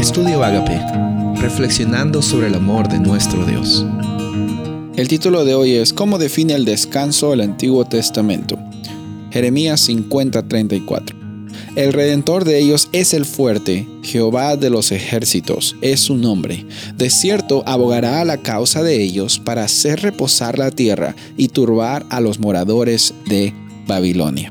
Estudio Agape, reflexionando sobre el amor de nuestro Dios. El título de hoy es ¿Cómo define el descanso el Antiguo Testamento? Jeremías 50:34. El redentor de ellos es el fuerte, Jehová de los ejércitos es su nombre. De cierto abogará a la causa de ellos para hacer reposar la tierra y turbar a los moradores de Babilonia.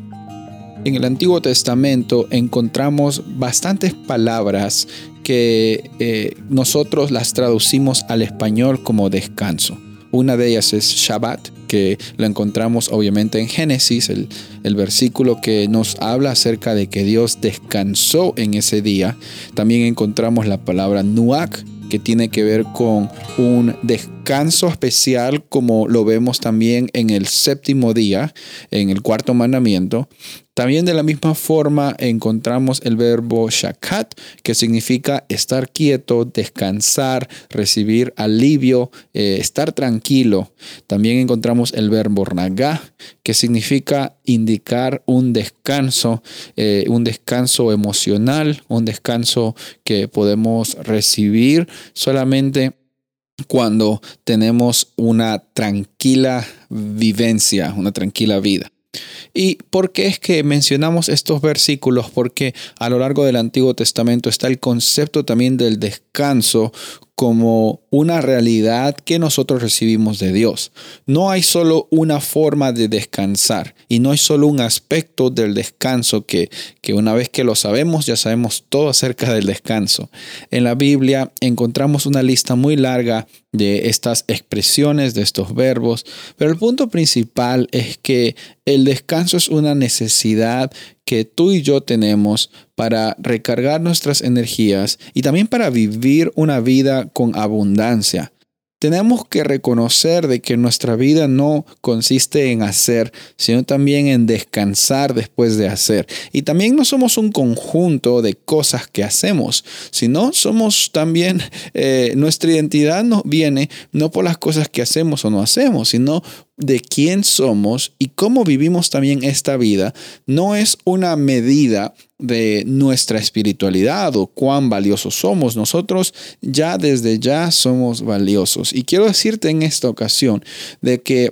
En el Antiguo Testamento encontramos bastantes palabras que eh, nosotros las traducimos al español como descanso. Una de ellas es Shabbat, que lo encontramos obviamente en Génesis, el, el, versículo que nos habla acerca de que Dios descansó en ese día. También encontramos la palabra Nuak, que tiene que ver con un descanso especial como lo vemos también en el séptimo día, en el cuarto mandamiento. También de la misma forma encontramos el verbo shakat, que significa estar quieto, descansar, recibir alivio, eh, estar tranquilo. También encontramos el verbo naga, que significa indicar un descanso, eh, un descanso emocional, un descanso que podemos recibir solamente cuando tenemos una tranquila vivencia, una tranquila vida. ¿Y por qué es que mencionamos estos versículos? Porque a lo largo del Antiguo Testamento está el concepto también del descanso como una realidad que nosotros recibimos de Dios. No hay solo una forma de descansar y no hay solo un aspecto del descanso que, que una vez que lo sabemos ya sabemos todo acerca del descanso. En la Biblia encontramos una lista muy larga de estas expresiones, de estos verbos, pero el punto principal es que el descanso es una necesidad que tú y yo tenemos para recargar nuestras energías y también para vivir una vida con abundancia. Tenemos que reconocer de que nuestra vida no consiste en hacer, sino también en descansar después de hacer. Y también no somos un conjunto de cosas que hacemos, sino somos también, eh, nuestra identidad nos viene no por las cosas que hacemos o no hacemos, sino de quién somos y cómo vivimos también esta vida no es una medida de nuestra espiritualidad o cuán valiosos somos. Nosotros ya desde ya somos valiosos. Y quiero decirte en esta ocasión de que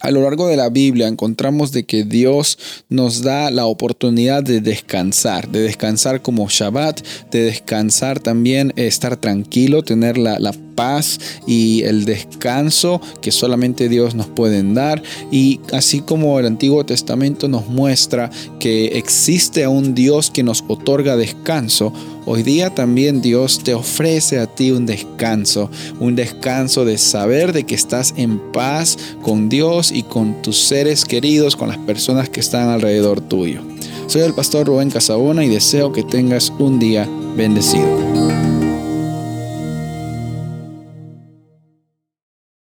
a lo largo de la Biblia encontramos de que Dios nos da la oportunidad de descansar, de descansar como Shabbat, de descansar también, estar tranquilo, tener la, la paz y el descanso que solamente Dios nos puede dar. Y así como el Antiguo Testamento nos muestra que existe un Dios que nos otorga descanso, hoy día también Dios te ofrece a ti un descanso, un descanso de saber de que estás en paz con Dios y con tus seres queridos, con las personas que están alrededor tuyo. Soy el pastor Rubén Casabona y deseo que tengas un día bendecido.